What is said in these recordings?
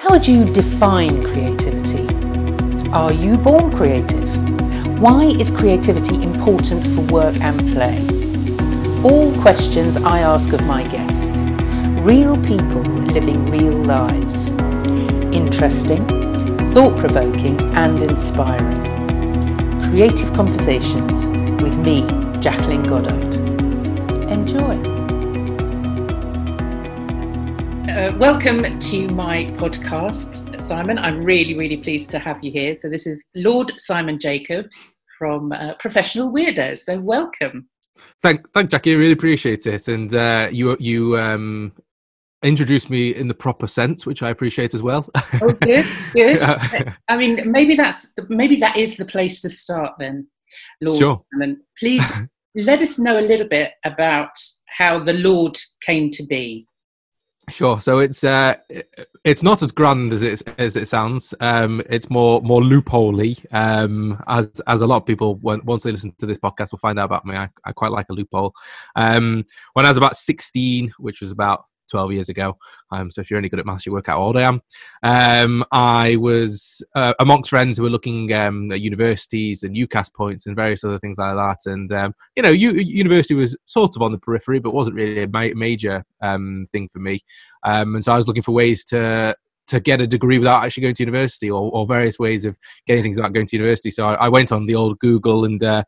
How would you define creativity? Are you born creative? Why is creativity important for work and play? All questions I ask of my guests. Real people living real lives. Interesting, thought provoking, and inspiring. Creative Conversations with me, Jacqueline Goddard. Enjoy. Uh, welcome to my podcast, Simon. I'm really, really pleased to have you here. So, this is Lord Simon Jacobs from uh, Professional Weirdos. So, welcome. Thank, thank Jackie. I really appreciate it. And uh, you, you um, introduced me in the proper sense, which I appreciate as well. Oh, good, good. I mean, maybe that's maybe that is the place to start then, Lord sure. Simon. Please let us know a little bit about how the Lord came to be. Sure. So it's uh, it's not as grand as it as it sounds. Um, it's more more loopholey. Um, as as a lot of people once they listen to this podcast will find out about me. I, I quite like a loophole. Um, when I was about sixteen, which was about 12 years ago. Um, so if you're any good at maths, you work out how old I am. Um, I was uh, amongst friends who were looking um, at universities and UCAS points and various other things like that. And, um, you know, u- university was sort of on the periphery, but wasn't really a ma- major um, thing for me. Um, and so I was looking for ways to to get a degree without actually going to university or, or various ways of getting things without going to university. So I, I went on the old Google and uh,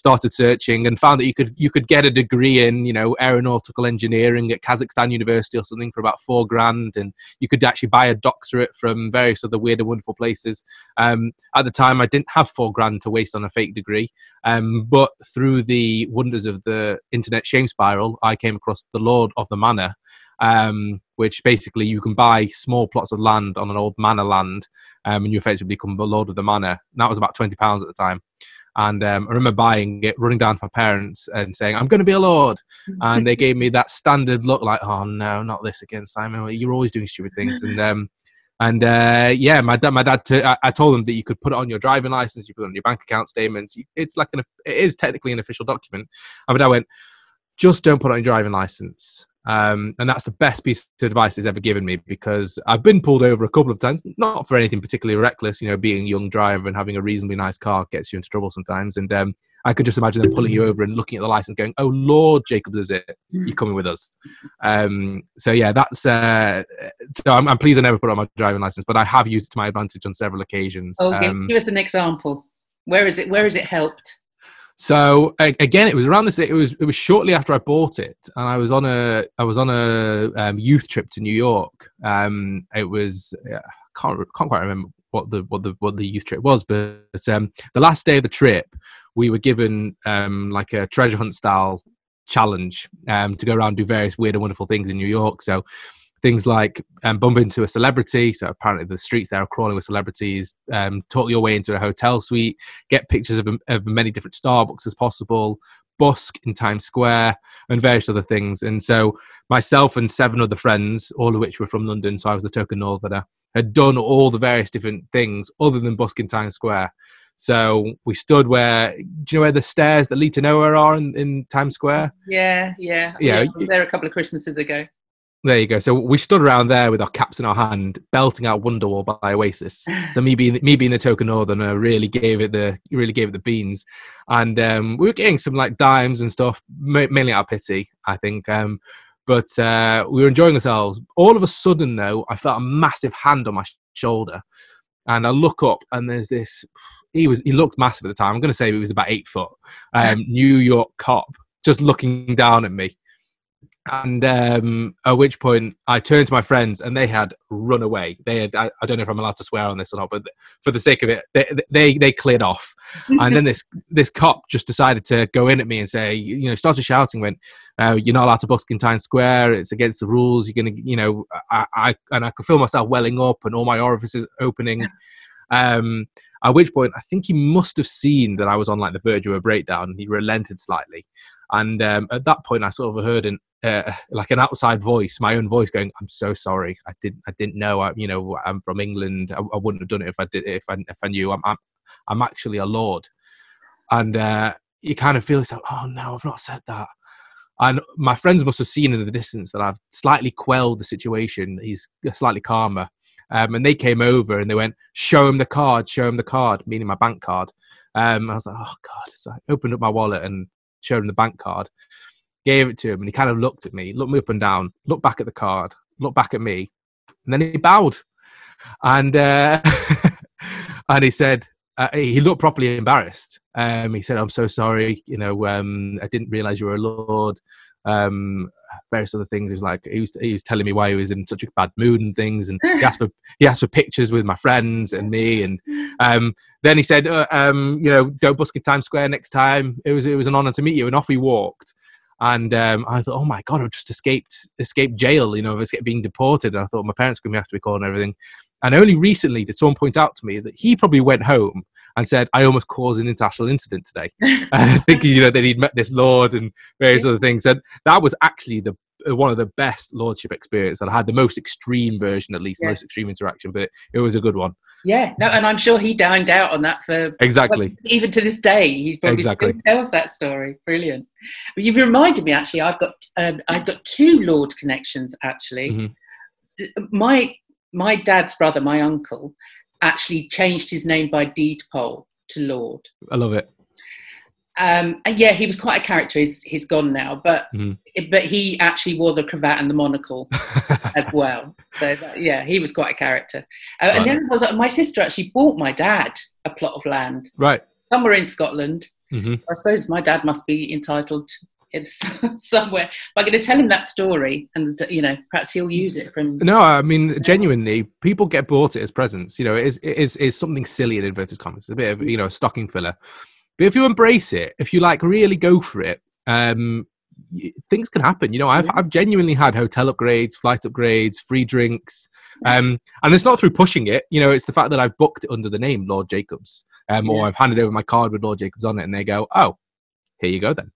started searching and found that you could you could get a degree in you know aeronautical engineering at Kazakhstan University or something for about four grand, and you could actually buy a doctorate from various other weird and wonderful places. Um, at the time, I didn't have four grand to waste on a fake degree, um, but through the wonders of the internet shame spiral, I came across the Lord of the Manor. Um, which basically you can buy small plots of land on an old manor land, um, and you effectively become the lord of the manor. And that was about twenty pounds at the time. And um, I remember buying it, running down to my parents and saying, I'm going to be a lord. And they gave me that standard look like, oh no, not this again, Simon. You're always doing stupid things. And um, and uh, yeah, my dad, my dad, t- I, I told him that you could put it on your driving license, you put it on your bank account statements. It's like an, it is technically an official document. And my dad went, just don't put it on your driving license. Um, and that's the best piece of advice he's ever given me because I've been pulled over a couple of times, not for anything particularly reckless. You know, being a young driver and having a reasonably nice car gets you into trouble sometimes. And um, I could just imagine them pulling you over and looking at the license, going, "Oh Lord, Jacobs is it? You're coming with us." Um, so yeah, that's. Uh, so I'm, I'm, pleased I never put on my driving license, but I have used it to my advantage on several occasions. Oh, um, give us an example. Where is it? Where has it helped? So again, it was around this. It was it was shortly after I bought it, and I was on a I was on a um, youth trip to New York. Um, it was I can't can't quite remember what the what the what the youth trip was, but um, the last day of the trip, we were given um, like a treasure hunt style challenge um, to go around and do various weird and wonderful things in New York. So things like um, bump into a celebrity. So apparently the streets there are crawling with celebrities. Um, talk your way into a hotel suite. Get pictures of, of many different Starbucks as possible. Busk in Times Square and various other things. And so myself and seven other friends, all of which were from London, so I was the token northerner, had done all the various different things other than busk in Times Square. So we stood where do you know where the stairs that lead to nowhere are in, in Times Square? Yeah, yeah, yeah. I was there a couple of Christmases ago. There you go. So we stood around there with our caps in our hand, belting out Wonderwall by Oasis. So me being me being the token northerner really gave it the really gave it the beans, and um, we were getting some like dimes and stuff, mainly out of pity, I think. Um, but uh, we were enjoying ourselves. All of a sudden, though, I felt a massive hand on my shoulder, and I look up, and there's this. He was he looked massive at the time. I'm going to say he was about eight foot. Um, New York cop just looking down at me and um, at which point I turned to my friends and they had run away. They had, I, I, don't know if I'm allowed to swear on this or not, but for the sake of it, they they, they cleared off. and then this this cop just decided to go in at me and say, you know, started shouting, went, uh, "You're not allowed to busk in Times Square. It's against the rules. You're gonna, you know." I, I and I could feel myself welling up and all my orifices opening. Um, at which point, I think he must have seen that I was on like the verge of a breakdown. He relented slightly, and um, at that point, I sort of heard an uh, like an outside voice, my own voice, going, "I'm so sorry. I didn't. I didn't know. I, you know, I'm from England. I, I wouldn't have done it if I did. If I if I knew. I'm I'm, I'm actually a lord." And uh, you kind of feel yourself, "Oh no, I've not said that." And my friends must have seen in the distance that I've slightly quelled the situation. He's slightly calmer. Um, and they came over and they went, "Show him the card, show him the card," meaning my bank card. Um, I was like, "Oh God!" So I opened up my wallet and showed him the bank card, gave it to him, and he kind of looked at me, looked me up and down, looked back at the card, looked back at me, and then he bowed, and uh, and he said, uh, he looked properly embarrassed. Um, he said, "I'm so sorry. You know, um, I didn't realize you were a lord." Um, various other things. He was like, he was, he was telling me why he was in such a bad mood and things, and he asked for he asked for pictures with my friends and me, and um, then he said, uh, um, you know, don't busk in Times Square next time. It was it was an honor to meet you, and off he walked. And um, I thought, oh my god, I've just escaped escaped jail. You know, escaped being deported. And I thought my parents were going to have to be calling everything. And only recently did someone point out to me that he probably went home and said, I almost caused an international incident today, uh, thinking, you know, that he'd met this Lord and various other things. And that was actually the uh, one of the best lordship experience that I had, the most extreme version, at least, yeah. the most extreme interaction, but it, it was a good one. Yeah, no, and I'm sure he dined out on that for exactly well, even to this day. He probably exactly tells that story. Brilliant. But you've reminded me. Actually, I've got um, I've got two Lord connections. Actually, mm-hmm. my my dad's brother, my uncle, actually changed his name by deed poll to Lord. I love it. Um, yeah, he was quite a character. He's, he's gone now, but mm-hmm. but he actually wore the cravat and the monocle as well. So that, yeah, he was quite a character. Uh, right. And then was my sister actually bought my dad a plot of land, right, somewhere in Scotland. Mm-hmm. I suppose my dad must be entitled it's somewhere. I'm going to tell him that story, and you know, perhaps he'll use it from. No, I mean, genuinely, people get bought it as presents. You know, it is it is, is something silly in inverted commas. It's a bit of you know a stocking filler. But if you embrace it, if you like really go for it, um, things can happen. You know, I've I've genuinely had hotel upgrades, flight upgrades, free drinks, um, and it's not through pushing it. You know, it's the fact that I've booked it under the name Lord Jacobs, um, yeah. or I've handed over my card with Lord Jacobs on it, and they go, "Oh, here you go then."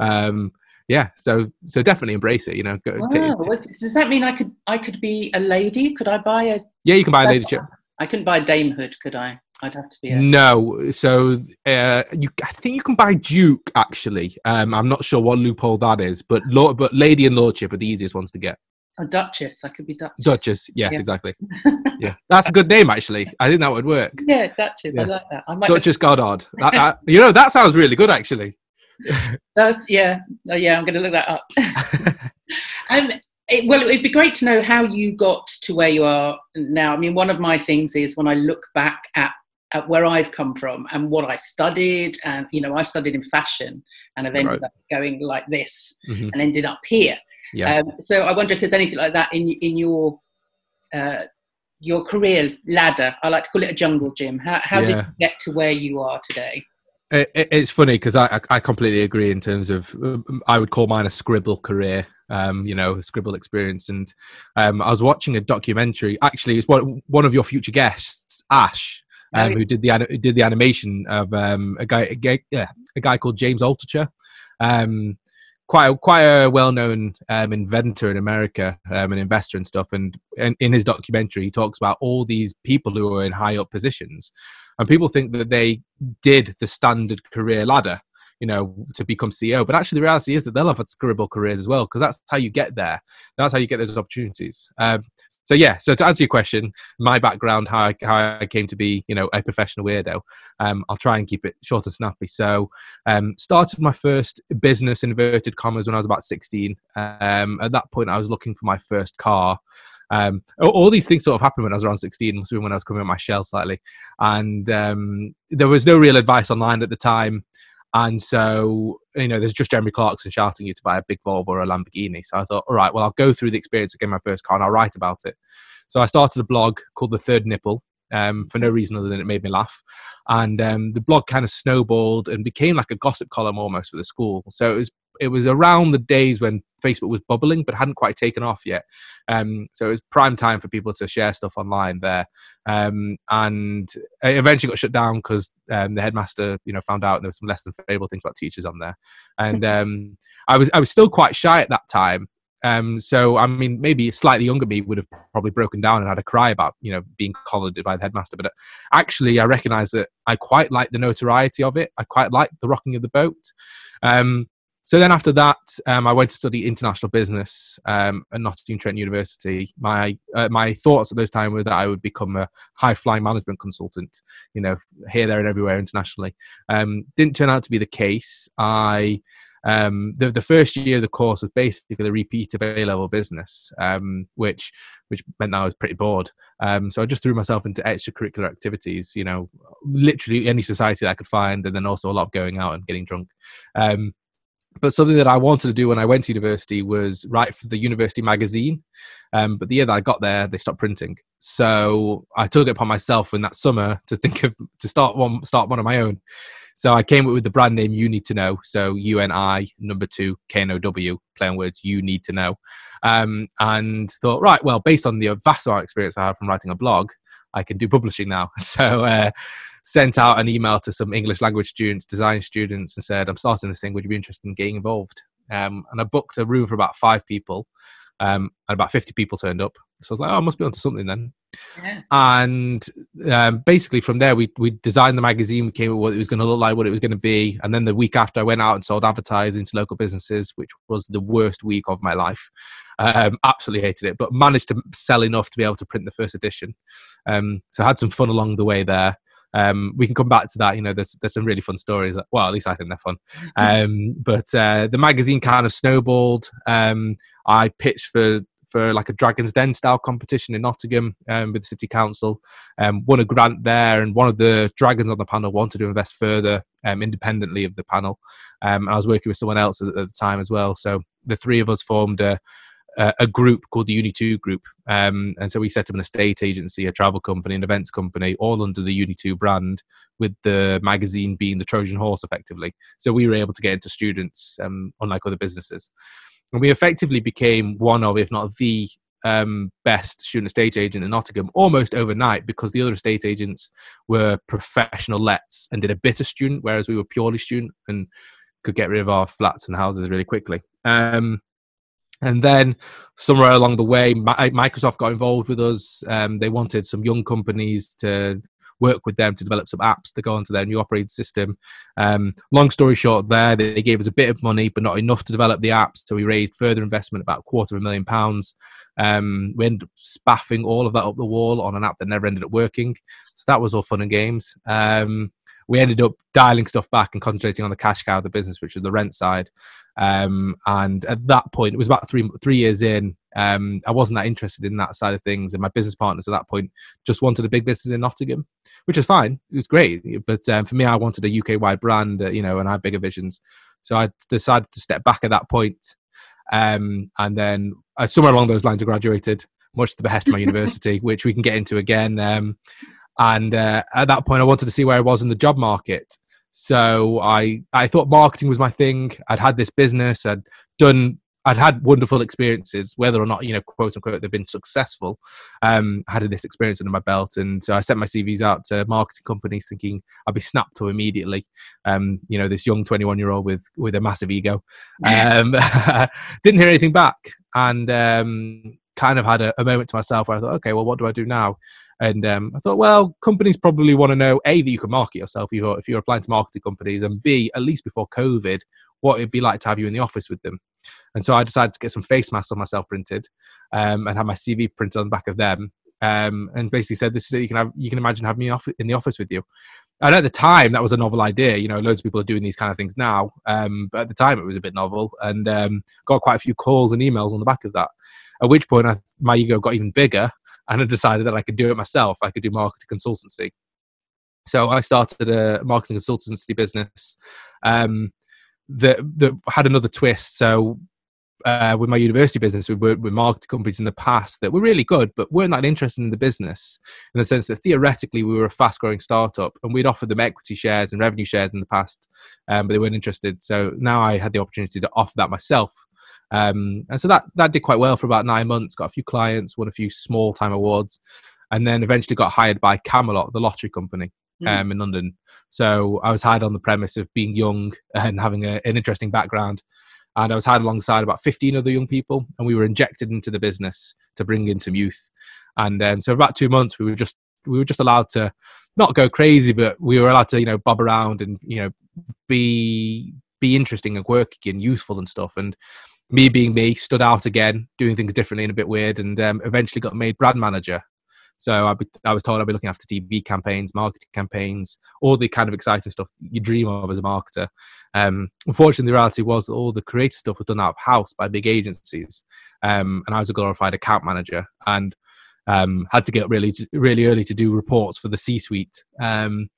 Um, yeah, so so definitely embrace it. You know, go, wow. T- does that mean I could I could be a lady? Could I buy a? Yeah, you can buy a ladyship. I couldn't buy a damehood, could I? I'd have to be. A... No, so uh, you, I think you can buy Duke. Actually, um, I'm not sure what loophole that is, but Lord, but Lady and Lordship are the easiest ones to get. A Duchess, I could be Duchess. Duchess, yes, yeah. exactly. yeah, that's a good name actually. I think that would work. Yeah, Duchess, yeah. I like that. I might Duchess Goddard. that, that, you know, that sounds really good actually. that, yeah, uh, yeah, I'm going to look that up. um, it, well, it'd be great to know how you got to where you are now. I mean, one of my things is when I look back at, at where I've come from and what I studied, and you know, I studied in fashion, and I've ended right. up going like this, mm-hmm. and ended up here. Yeah. Um, so I wonder if there's anything like that in in your uh, your career ladder. I like to call it a jungle gym. How how yeah. did you get to where you are today? It, it's funny because I, I completely agree in terms of um, I would call mine a scribble career, um, you know, a scribble experience. And um, I was watching a documentary. Actually, it's one one of your future guests, Ash, um, who did the who did the animation of um, a guy, a yeah, a guy called James Altucher. Um, quite quite a well-known um, inventor in America, um, an investor and stuff. And, and in his documentary, he talks about all these people who are in high up positions, and people think that they did the standard career ladder, you know, to become CEO. But actually, the reality is that they'll have had scribble careers as well, because that's how you get there. That's how you get those opportunities. Um, so yeah so to answer your question my background how I, how I came to be you know a professional weirdo um, i'll try and keep it short and snappy so um, started my first business inverted commas when i was about 16 um, at that point i was looking for my first car um, all, these things sort of happened when I was around 16, must when I was coming on my shell slightly. And um, there was no real advice online at the time. And so, you know, there's just Jeremy Clarkson shouting you to buy a big Volvo or a Lamborghini. So I thought, all right, well, I'll go through the experience of getting my first car and I'll write about it. So I started a blog called The Third Nipple um, for no reason other than it made me laugh. And um, the blog kind of snowballed and became like a gossip column almost for the school. So it was it was around the days when Facebook was bubbling, but hadn't quite taken off yet. Um, so it was prime time for people to share stuff online there. Um, and it eventually got shut down because um, the headmaster, you know, found out there were some less than favorable things about teachers on there. And um, I was I was still quite shy at that time. Um, so I mean, maybe slightly younger me would have probably broken down and had a cry about you know being collared by the headmaster. But actually, I recognise that I quite like the notoriety of it. I quite like the rocking of the boat. Um, so then after that, um, I went to study international business um, at Nottingham Trent University. My uh, my thoughts at those time were that I would become a high flying management consultant, you know, here, there, and everywhere internationally. Um, didn't turn out to be the case. I um, the the first year of the course was basically a repeat of A level business, um, which which meant I was pretty bored. Um, so I just threw myself into extracurricular activities, you know, literally any society I could find, and then also a lot of going out and getting drunk. But something that I wanted to do when I went to university was write for the university magazine. Um, but the year that I got there, they stopped printing. So I took it upon myself in that summer to think of to start one start one of my own. So I came up with the brand name You Need to Know. So U N I number two K N O W playing words. You need to know, um, and thought right. Well, based on the vast amount of experience I have from writing a blog, I can do publishing now. So. Uh, sent out an email to some English language students, design students, and said, I'm starting this thing. Would you be interested in getting involved? Um, and I booked a room for about five people, um, and about 50 people turned up. So I was like, oh, I must be onto something then. Yeah. And um, basically, from there, we we designed the magazine. We came up with what it was going to look like, what it was going to be, and then the week after, I went out and sold advertising to local businesses, which was the worst week of my life. Um, absolutely hated it, but managed to sell enough to be able to print the first edition. Um, so I had some fun along the way there um, we can come back to that. You know, there's there's some really fun stories. Well, at least I think they're fun. Um, but uh, the magazine kind of snowballed. Um, I pitched for for like a Dragon's Den style competition in Nottingham um, with the city council. Um, won a grant there, and one of the dragons on the panel wanted to invest further um, independently of the panel. Um, I was working with someone else at, at, the time as well, so the three of us formed a, a group called the Uni 2 Group. Um, and so we set up an estate agency, a travel company, an events company, all under the Uni 2 brand, with the magazine being the Trojan horse effectively. So we were able to get into students, um, unlike other businesses. And we effectively became one of, if not the um, best student estate agent in Nottingham almost overnight because the other estate agents were professional lets and did a bit of student, whereas we were purely student and could get rid of our flats and houses really quickly. Um, and then somewhere along the way, Microsoft got involved with us. Um, they wanted some young companies to work with them to develop some apps to go onto their new operating system. Um, long story short, there they gave us a bit of money, but not enough to develop the apps. So we raised further investment, about a quarter of a million pounds. Um, we ended up spaffing all of that up the wall on an app that never ended up working. So that was all fun and games. Um, we ended up dialing stuff back and concentrating on the cash cow of the business, which was the rent side. Um, and at that point, it was about three three years in. Um, I wasn't that interested in that side of things, and my business partners at that point just wanted a big business in Nottingham, which is fine. It was great, but um, for me, I wanted a UK wide brand, uh, you know, and I had bigger visions. So I decided to step back at that point, um, and then uh, somewhere along those lines, I graduated, much to the behest of my university, which we can get into again. Um, and uh, at that point, I wanted to see where I was in the job market. So I I thought marketing was my thing. I'd had this business. I'd done. I'd had wonderful experiences, whether or not you know, quote unquote, they've been successful. Um, I had this experience under my belt, and so I sent my CVs out to marketing companies, thinking I'd be snapped to immediately. Um, you know, this young twenty-one-year-old with with a massive ego. Um, didn't hear anything back, and um, kind of had a, a moment to myself where I thought, okay, well, what do I do now? And um, I thought, well, companies probably want to know a that you can market yourself if you're, if you're applying to marketing companies, and b at least before COVID, what it'd be like to have you in the office with them. And so I decided to get some face masks on myself printed, um, and have my CV printed on the back of them, um, and basically said, "This is it. You can have you can imagine having me off in the office with you." And at the time, that was a novel idea. You know, loads of people are doing these kind of things now, um, but at the time, it was a bit novel, and um, got quite a few calls and emails on the back of that. At which point, I, my ego got even bigger, and I decided that I could do it myself. I could do marketing consultancy. So I started a marketing consultancy business um, that that had another twist. So uh, with my university business, we worked with marketing companies in the past that were really good, but weren't that interested in the business in the sense that theoretically we were a fast growing startup and we'd offered them equity shares and revenue shares in the past, um, but they weren't interested. So now I had the opportunity to offer that myself um, and so that that did quite well for about nine months. Got a few clients, won a few small time awards, and then eventually got hired by Camelot, the lottery company mm. um, in London. So I was hired on the premise of being young and having a, an interesting background. And I was hired alongside about 15 other young people, and we were injected into the business to bring in some youth. And um, so, about two months, we were just we were just allowed to not go crazy, but we were allowed to you know bob around and you know be be interesting and quirky and useful and stuff. And me being me, stood out again, doing things differently and a bit weird, and um, eventually got made brand manager. So I, I was told I'd be looking after TV campaigns, marketing campaigns, all the kind of exciting stuff you dream of as a marketer. Um, unfortunately, the reality was that all the creative stuff was done out of house by big agencies, um, and I was a glorified account manager and um, had to get really, really early to do reports for the C-suite. Um,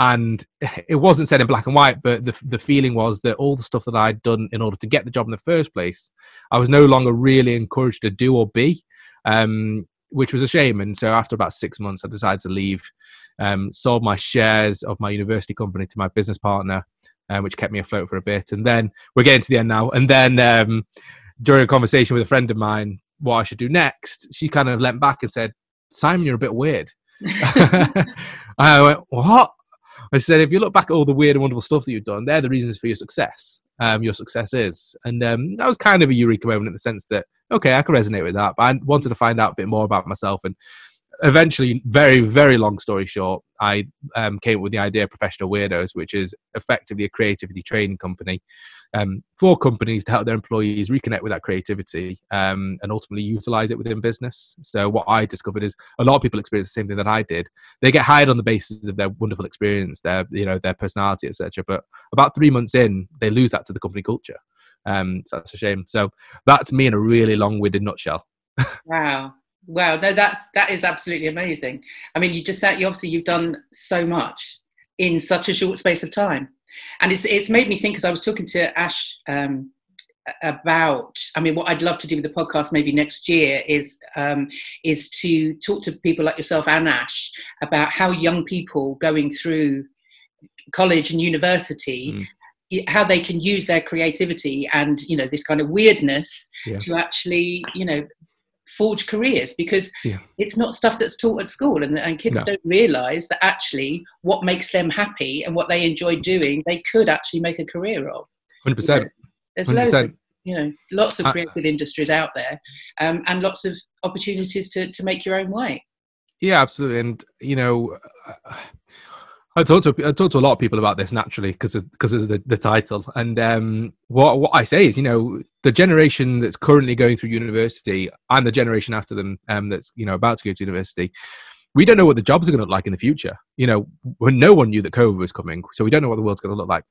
and it wasn't said in black and white but the, the feeling was that all the stuff that i'd done in order to get the job in the first place i was no longer really encouraged to do or be um, which was a shame. And so after about six months i decided to leave um, sold my shares of my university company to my business partner um, which kept me afloat for a bit. And then we're getting to the end now. And then um, during a conversation with a friend of mine what i should do next she kind of leant back and said simon you're a bit weird. I went, what? I said, if you look back at all the weird and wonderful stuff that you've done, they're the reasons for your success. Um, your success is, and um, that was kind of a eureka moment in the sense that okay, I can resonate with that, but I wanted to find out a bit more about myself and eventually, very, very long story short, I um, came up with the idea of Professional Weirdos, which is effectively a creativity training company um, for companies to help their employees reconnect with that creativity um, and ultimately utilize it within business. So, what I discovered is a lot of people experience the same thing that I did. They get hired on the basis of their wonderful experience, their you know their personality, etc. But about three months in, they lose that to the company culture. Um, so that's a shame. So that's me in a really long-winded nutshell. wow. Wow, no, that's that is absolutely amazing. I mean, you just said you obviously you've done so much in such a short space of time, and it's it's made me think. Because I was talking to Ash um, about, I mean, what I'd love to do with the podcast maybe next year is um, is to talk to people like yourself and Ash about how young people going through college and university mm how they can use their creativity and you know this kind of weirdness yeah. to actually you know forge careers because yeah. it's not stuff that's taught at school and, and kids no. don't realize that actually what makes them happy and what they enjoy doing they could actually make a career of 100% you know, there's 100%. loads of, you know lots of creative industries out there um, and lots of opportunities to, to make your own way yeah absolutely and you know uh, I talk to I talk to a lot of people about this naturally because of because of the, the title. And um, what what I say is, you know, the generation that's currently going through university and the generation after them um, that's you know about to go to university, we don't know what the jobs are going to look like in the future. You know, when no one knew that COVID was coming, so we don't know what the world's going to look like.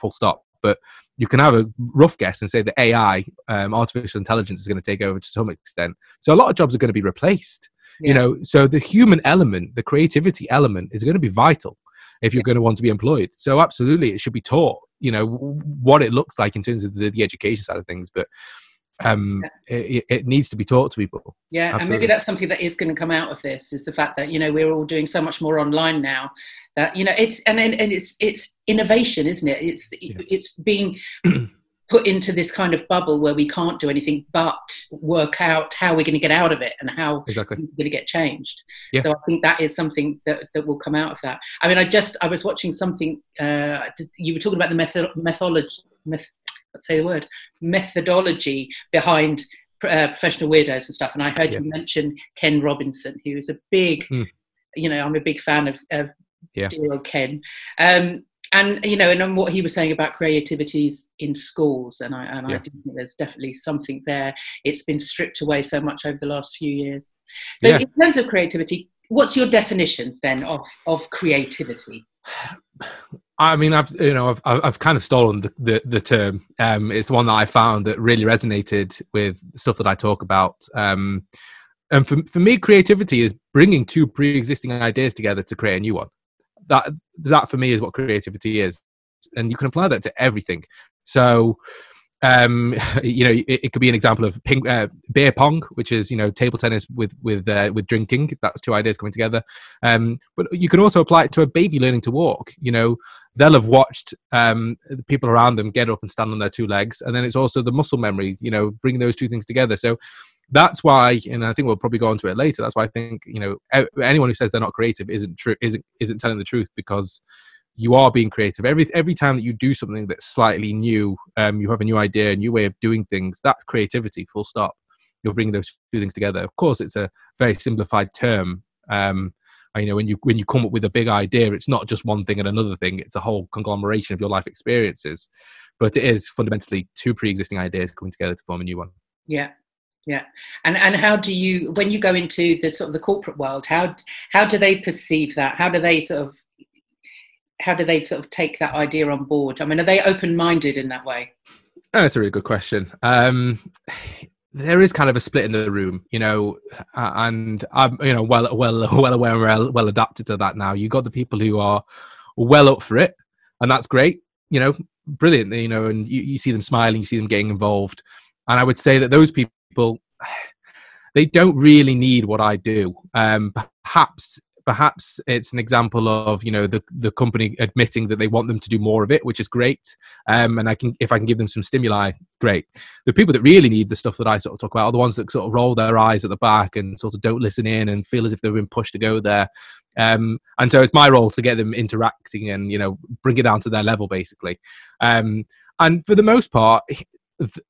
Full stop. But you can have a rough guess and say that AI, um, artificial intelligence, is going to take over to some extent. So a lot of jobs are going to be replaced. Yeah. You know, so the human element, the creativity element, is going to be vital if you're going to want to be employed. So absolutely, it should be taught. You know what it looks like in terms of the, the education side of things, but um, yeah. it, it, needs to be taught to people. Yeah, Absolutely. and maybe that's something that is going to come out of this is the fact that you know we're all doing so much more online now. That you know it's and and, and it's it's innovation, isn't it? It's yeah. it's being put into this kind of bubble where we can't do anything but work out how we're going to get out of it and how exactly. it's going to get changed. Yeah. So I think that is something that, that will come out of that. I mean, I just, I was watching something, uh, you were talking about the method, methodology, meth, let's say the word, methodology behind uh, professional weirdos and stuff. And I heard yeah. you mention Ken Robinson, who is a big, mm. you know, I'm a big fan of, of yeah. dear old Ken. Um, and you know, and what he was saying about creativities in schools, and I and yeah. I do think there's definitely something there. It's been stripped away so much over the last few years. So, yeah. in terms of creativity, what's your definition then of of creativity? I mean, I've you know, I've I've kind of stolen the the, the term. Um, it's one that I found that really resonated with stuff that I talk about. Um, and for for me, creativity is bringing two pre-existing ideas together to create a new one that that for me is what creativity is. And you can apply that to everything. So um, you know, it, it, could be an example of ping, uh, beer pong, which is you know table tennis with with uh, with drinking. That's two ideas coming together. Um, but you can also apply it to a baby learning to walk. You know, they'll have watched um, the people around them get up and stand on their two legs, and then it's also the muscle memory. You know, bringing those two things together. So that's why, and I think we'll probably go on to it later. That's why I think you know anyone who says they're not creative isn't true, isn't isn't telling the truth because you are being creative. Every every time that you do something that's slightly new, um, you have a new idea, a new way of doing things. That's creativity. Full stop. You're bringing those two things together. Of course, it's a very simplified term. Um, you know, when you when you come up with a big idea, it's not just one thing and another thing. It's a whole conglomeration of your life experiences. but it is fundamentally two pre-existing ideas coming together to form a new one. Yeah, yeah. And and how do you when you go into the sort of the corporate world, how how do they perceive that? How do they sort of how do they sort of take that idea on board? I mean, are they open-minded in that way? Oh, that's a really good question. Um, there is kind of a split in the room, you know, and I'm, you know, well, well, well aware and well, well adapted to that now. You got the people who are well up for it, and that's great, you know, brilliant, you know, and you, you see them smiling, you see them getting involved, and I would say that those people, they don't really need what I do. Um, perhaps perhaps it's an example of you know the the company admitting that they want them to do more of it which is great. Um, and i can if i can give them some stimuli great. The people that really need the stuff that i sort of talk about are the ones that sort of roll their eyes at the back and sort of don't listen in and feel as if they've been pushed to go there. Um, and so it's my role to get them interacting and you know bring it down to their level basically. Um, and for the most part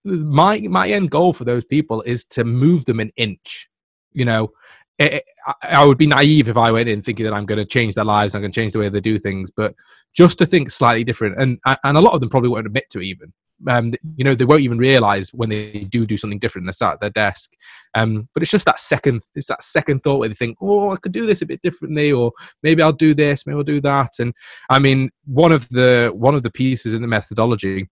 my my end goal for those people is to move them an inch you know it, I would be naive if I went in thinking that I'm going to change their lives, I'm going to change the way they do things, but just to think slightly different, and and a lot of them probably won't admit to it even. Um, you know, they won't even realize when they do do something different. They're sat at their desk, um, but it's just that second, it's that second thought where they think, "Oh, I could do this a bit differently," or maybe I'll do this, maybe I'll do that. And I mean, one of the one of the pieces in the methodology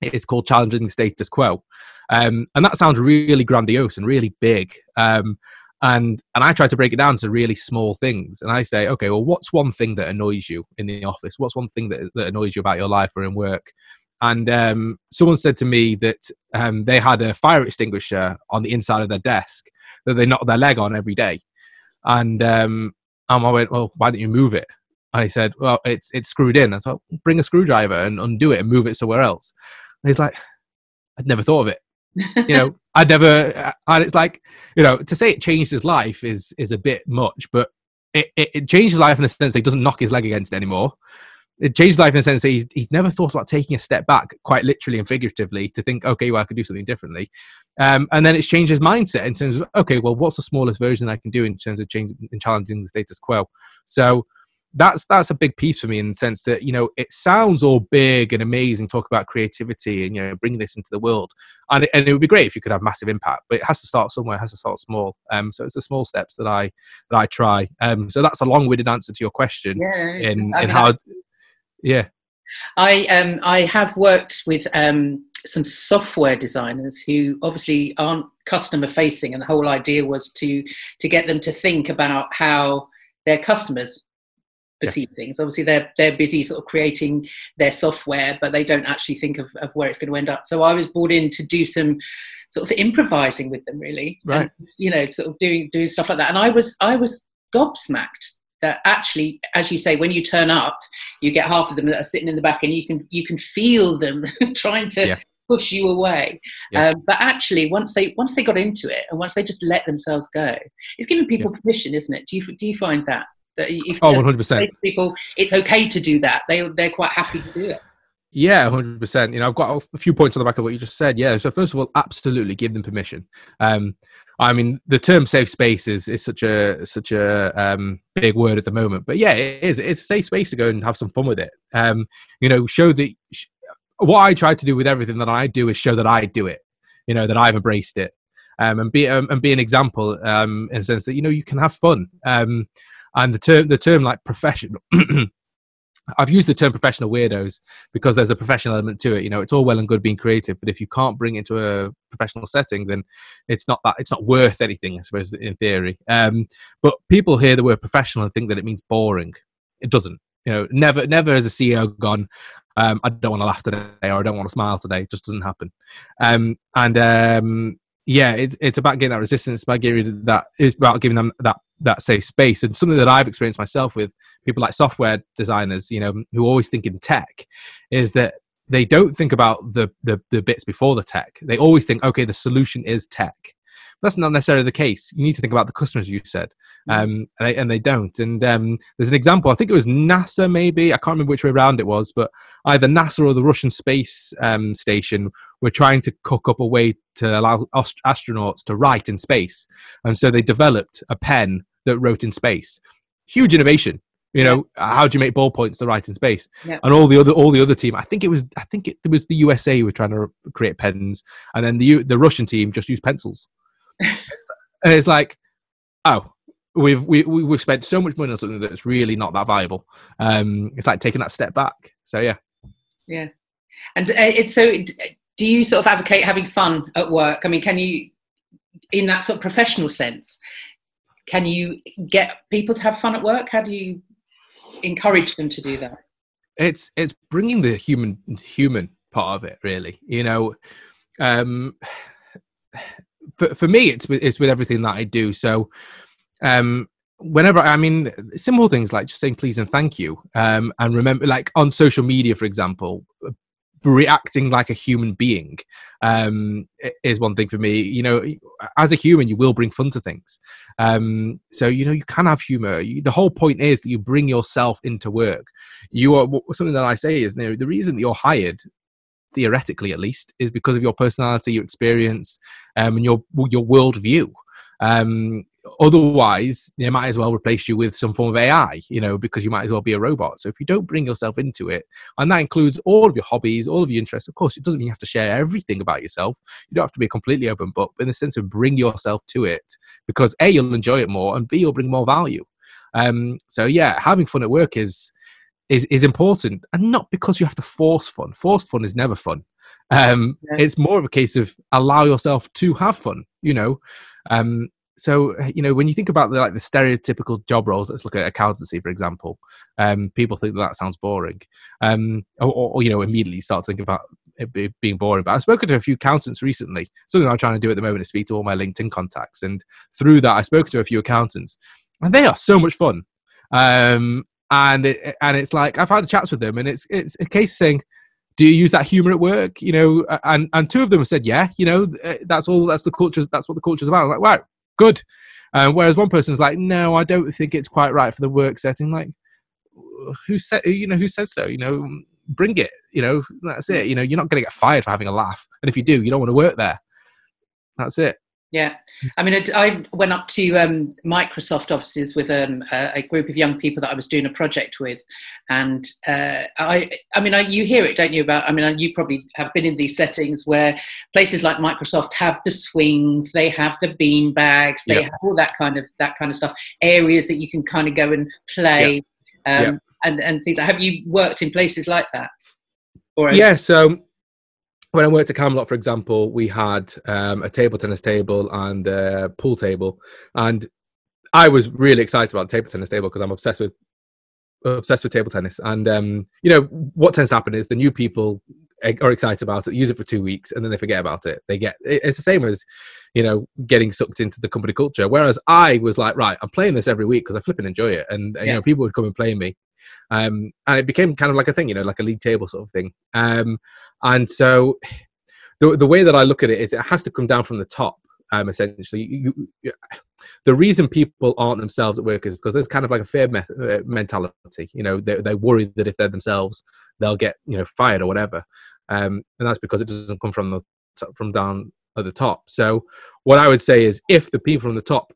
is called challenging the status quo, um, and that sounds really grandiose and really big. Um, and and I try to break it down to really small things. And I say, okay, well, what's one thing that annoys you in the office? What's one thing that, that annoys you about your life or in work? And um, someone said to me that um, they had a fire extinguisher on the inside of their desk that they knocked their leg on every day. And um, I went, well, why don't you move it? And he said, well, it's it's screwed in. I said, bring a screwdriver and undo it and move it somewhere else. And he's like, I'd never thought of it you know i never and it's like you know to say it changed his life is is a bit much but it, it, it changed his life in the sense that he doesn't knock his leg against anymore. It changed his life in the sense that he's, he's never thought about taking a step back quite literally and figuratively to think okay well i could do something differently. Um, and then it's changed his mindset in terms of okay well what's the smallest version i can do in terms of changing and challenging the status quo? So that's that's a big piece for me in the sense that you know it sounds all big and amazing talk about creativity and you know bring this into the world. And it, and it would be great if you could have massive impact but it has to start somewhere it has to start small. Um so it's the small steps that i that i try. Um so that's a long-winded answer to your question yeah, in in how yeah. I um i have worked with um some software designers who obviously aren't customer facing and the whole idea was to to get them to think about how their customers perceive yeah. things. Obviously, they're they're busy sort of creating their software, but they don't actually think of, of where it's going to end up. So I was brought in to do some sort of improvising with them, really, right? And, you know, sort of doing doing stuff like that. And I was I was gobsmacked that actually, as you say, when you turn up, you get half of them that are sitting in the back, and you can you can feel them trying to. Yeah. push you away yeah. um, but actually once they once they got into it and once they just let themselves go it's giving people permission isn't it do you do you find that that oh, 100%. people, it's okay to do that. They they're quite happy to do it. Yeah, hundred percent. You know, I've got a few points on the back of what you just said. Yeah. So first of all, absolutely give them permission. Um, I mean, the term safe space is, is such a such a um, big word at the moment, but yeah, it is. It's a safe space to go and have some fun with it. Um, you know, show that. Sh- what I try to do with everything that I do is show that I do it. You know, that I've embraced it, um, and be um, and be an example um, in the sense that you know you can have fun. Um, and the term the term like professional I've used the term professional weirdos because there's a professional element to it. You know, it's all well and good being creative, but if you can't bring it into a professional setting, then it's not that it's not worth anything, I suppose, in theory. Um, but people hear the word professional and think that it means boring. It doesn't. You know, never, never has a CEO gone. Um, I don't want to laugh today, or I don't want to smile today. It just doesn't happen. Um, and um, yeah, it's it's about getting that resistance, about giving that it's about giving them that that safe space. And something that I've experienced myself with people like software designers, you know, who always think in tech, is that they don't think about the, the the bits before the tech. They always think, okay, the solution is tech. That's not necessarily the case. You need to think about the customers. You said, mm. um, and, they, and, they, don't. And um, there's an example. I think it was NASA. Maybe I can't remember which way around it was, but either NASA or the Russian space um, station were trying to cook up a way to allow astronauts to write in space, and so they developed a pen that wrote in space. Huge innovation. You know, how do you make ball points the right in space? Yeah. And all the other all the other team, I think it was I think it, it was the USA who were trying to create pens, and then the the Russian team just used pencils. and it's like, oh, we've we, we- we've spent so much money on something that's really not that valuable. Um, it's like taking that step back. So yeah, Yeah. And uh, it's so, do you sort of advocate having fun at work? I mean, can you, in that sort of professional sense, can you get people to have fun at work? How do you encourage them to do that? it's it's bringing the human human part of it really you know um for, for me it's with, it's with everything that i do so um whenever i mean simple things like just saying please and thank you um and remember like on social media for example reacting like a human being um is one thing for me. You know as a human you will bring fun to things. Um so you know you can have humor. You, the whole point is that you bring yourself into work. You are something that I say is you know, the reason that you're hired, theoretically at least, is because of your personality, your experience, um, and your your worldview. Um, otherwise, they might as well replace you with some form of AI, you know, because you might as well be a robot. So if you don't bring yourself into it, and that includes all of your hobbies, all of your interests, of course, it doesn't mean you have to share everything about yourself. You don't have to be completely open book, but in the sense of bring yourself to it, because a you'll enjoy it more, and b you'll bring more value. Um, so yeah, having fun at work is is is important, and not because you have to force fun. Forced fun is never fun. Um, Yeah. It's more of a case of allow yourself to have fun. You know, um, so you know when you think about the, like the stereotypical job roles, let's look at accountancy for example. Um, people think that, that sounds boring, um, or, or, you know immediately start thinking about it being boring. But I've spoken to a few accountants recently. Something I'm trying to do at the moment is speak to all my LinkedIn contacts, and through that I spoke to a few accountants, and they are so much fun. Um, and it, and it's like I've had chats with them, and it's it's a case saying, "Do you use that humor at work?" You know, and and two of them have said, "Yeah, you know, that's all. That's the culture. That's what the culture's about." I'm like, wow, good. Um, whereas one person's like, "No, I don't think it's quite right for the work setting." Like, who said? You know, who says so? You know, bring it. You know, that's it. You know, you're not going to get fired for having a laugh, and if you do, you don't want to work there. That's it. Yeah, I mean, I, I went up to um, Microsoft offices with um, a, a group of young people that I was doing a project with, and uh, I, I mean, I, you hear it, don't you? About, I mean, you probably have been in these settings where places like Microsoft have the swings, they have the bean bags, they Yeah. have all that kind of that kind of stuff. Areas that you can kind of go and play, um, Yeah. and and things. Have you worked in places like that? Or Yeah, so when I worked at Camelot, for example, we had um, a table tennis table and a pool table, and I was really excited about the table tennis table because I'm obsessed with obsessed with table tennis. And um, you know what tends to happen is the new people are excited about it, use it for two weeks, and then they forget about it. They get it's the same as you know getting sucked into the company culture. Whereas I was like, right, I'm playing this every week because I flip and enjoy it, and uh, you know people would come and play me. Um, and it became kind of like a thing, you know, like a league table sort of thing. Um, and so the, the way that I look at it is it has to come down from the top. Um, essentially, you, you, the reason people aren't themselves at work is because there's kind of like a fear me- uh, mentality. You know, they they worry that if they're themselves, they'll get you know fired or whatever. Um, and that's because it doesn't come from the top, from down at the top. So what I would say is, if the people from the top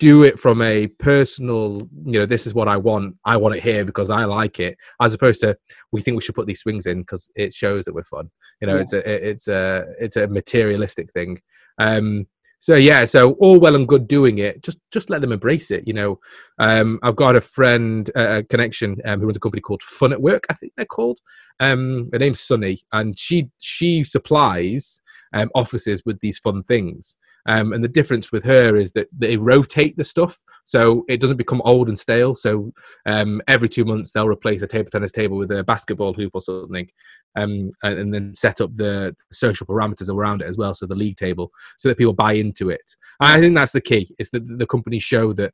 do it from a personal, you know, this is what I want. I want it here because I like it, as opposed to we think we should put these swings in because it shows that we're fun. You know, Yeah. it's a it's a it's a materialistic thing. Um, so yeah, so all well and good doing it. Just just let them embrace it. You know, um, I've got a friend, uh, a connection, um, who runs a company called Fun at Work. I think they're called. Um, her name's Sunny, and she she supplies um, offices with these fun things. Um, and the difference with her is that they rotate the stuff, so it doesn't become old and stale. So um, every two months they'll replace a table tennis table with a basketball hoop or something, um, and, and then set up the social parameters around it as well. So the league table, so that people buy into it. And I think that's the key: is that the companies show that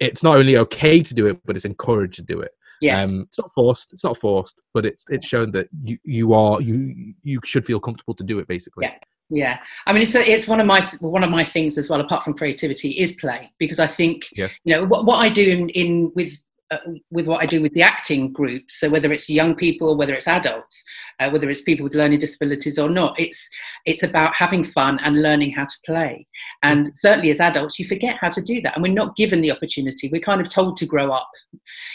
it's not only okay to do it, but it's encouraged to do it. yes, Um, it's not forced. It's not forced, but it's it's shown that you you are you you should feel comfortable to do it. Basically, Yeah. Yeah, I mean, it's a, it's one of my one of my things as well. Apart from creativity, is play because I think Yeah. you know what, what I do in, in with uh, with what I do with the acting groups. So whether it's young people or whether it's adults, uh, whether it's people with learning disabilities or not, it's it's about having fun and learning how to play. And certainly as adults, you forget how to do that, and we're not given the opportunity. We're kind of told to grow up,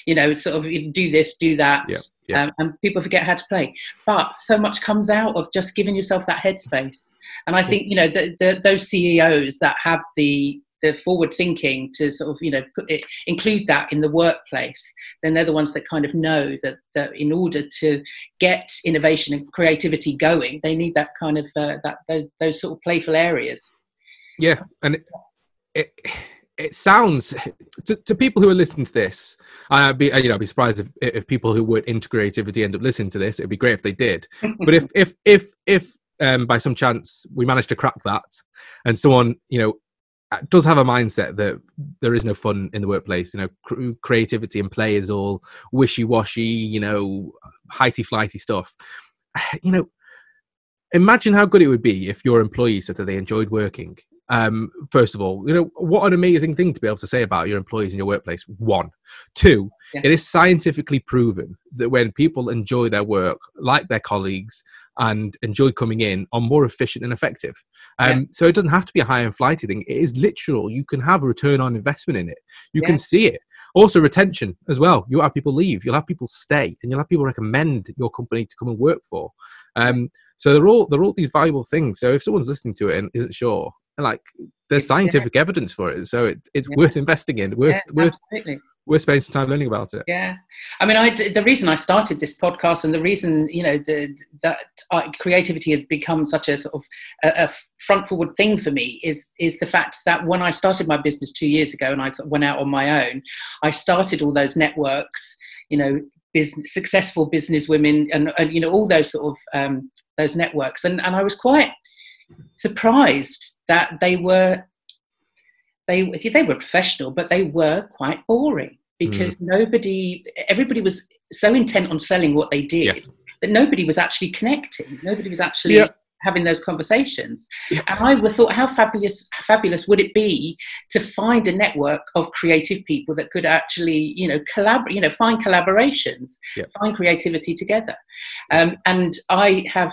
you know, sort of do this, do that. Yeah, yeah. Um, and people forget how to play, but so much comes out of just giving yourself that headspace. And I think you know the, the, those CEOs that have the the forward thinking to sort of you know put it, include that in the workplace then they're the ones that kind of know that, that in order to get innovation and creativity going they need that kind of uh, that those, those, sort of playful areas. Yeah and it, it it sounds to, to, people who are listening to this i'd be you know I'd be surprised if, if people who would into creativity end up listening to this it'd be great if they did. But if if if if um, by some chance we managed to crack that and someone you know does have a mindset that there is no fun in the workplace. You know, cr- creativity and play is all wishy-washy. You know, highty-flighty stuff. You know, imagine how good it would be if your employees said that they enjoyed working. Um, first of all, you know, what an amazing thing to be able to say about your employees in your workplace. One, two, yeah. it is scientifically proven that when people enjoy their work, like their colleagues, and enjoy coming in are more efficient and effective. Um, yeah. So it doesn't have to be a high and flighty thing. It is literal. You can have a return on investment in it. You yeah. can see it. Also, retention as well. You'll have people leave. You'll have people stay, and you'll have people recommend your company to come and work for. Um, so they're all they're all these valuable things. So if someone's listening to it and isn't sure, like there's scientific yeah. evidence for it. So it's it's worth investing in. Worth worth we're spending some time learning about it. Yeah, I mean, I the reason I started this podcast and the reason you know the, that uh, creativity has become such a sort of a, a, front forward thing for me is is the fact that when I started my business two years ago and I went out on my own, I started all those networks, you know, business, successful business women and, and you know all those sort of um, those networks, and and I was quite surprised that they were they they were professional, but they were quite boring because mm. nobody, everybody was so intent on selling what they did yes. that nobody was actually connecting. Nobody was actually yep. having those conversations. Yep. And I thought, how fabulous, fabulous would it be to find a network of creative people that could actually, you know, collaborate, you know, find collaborations, yep. find creativity together. Um, and I have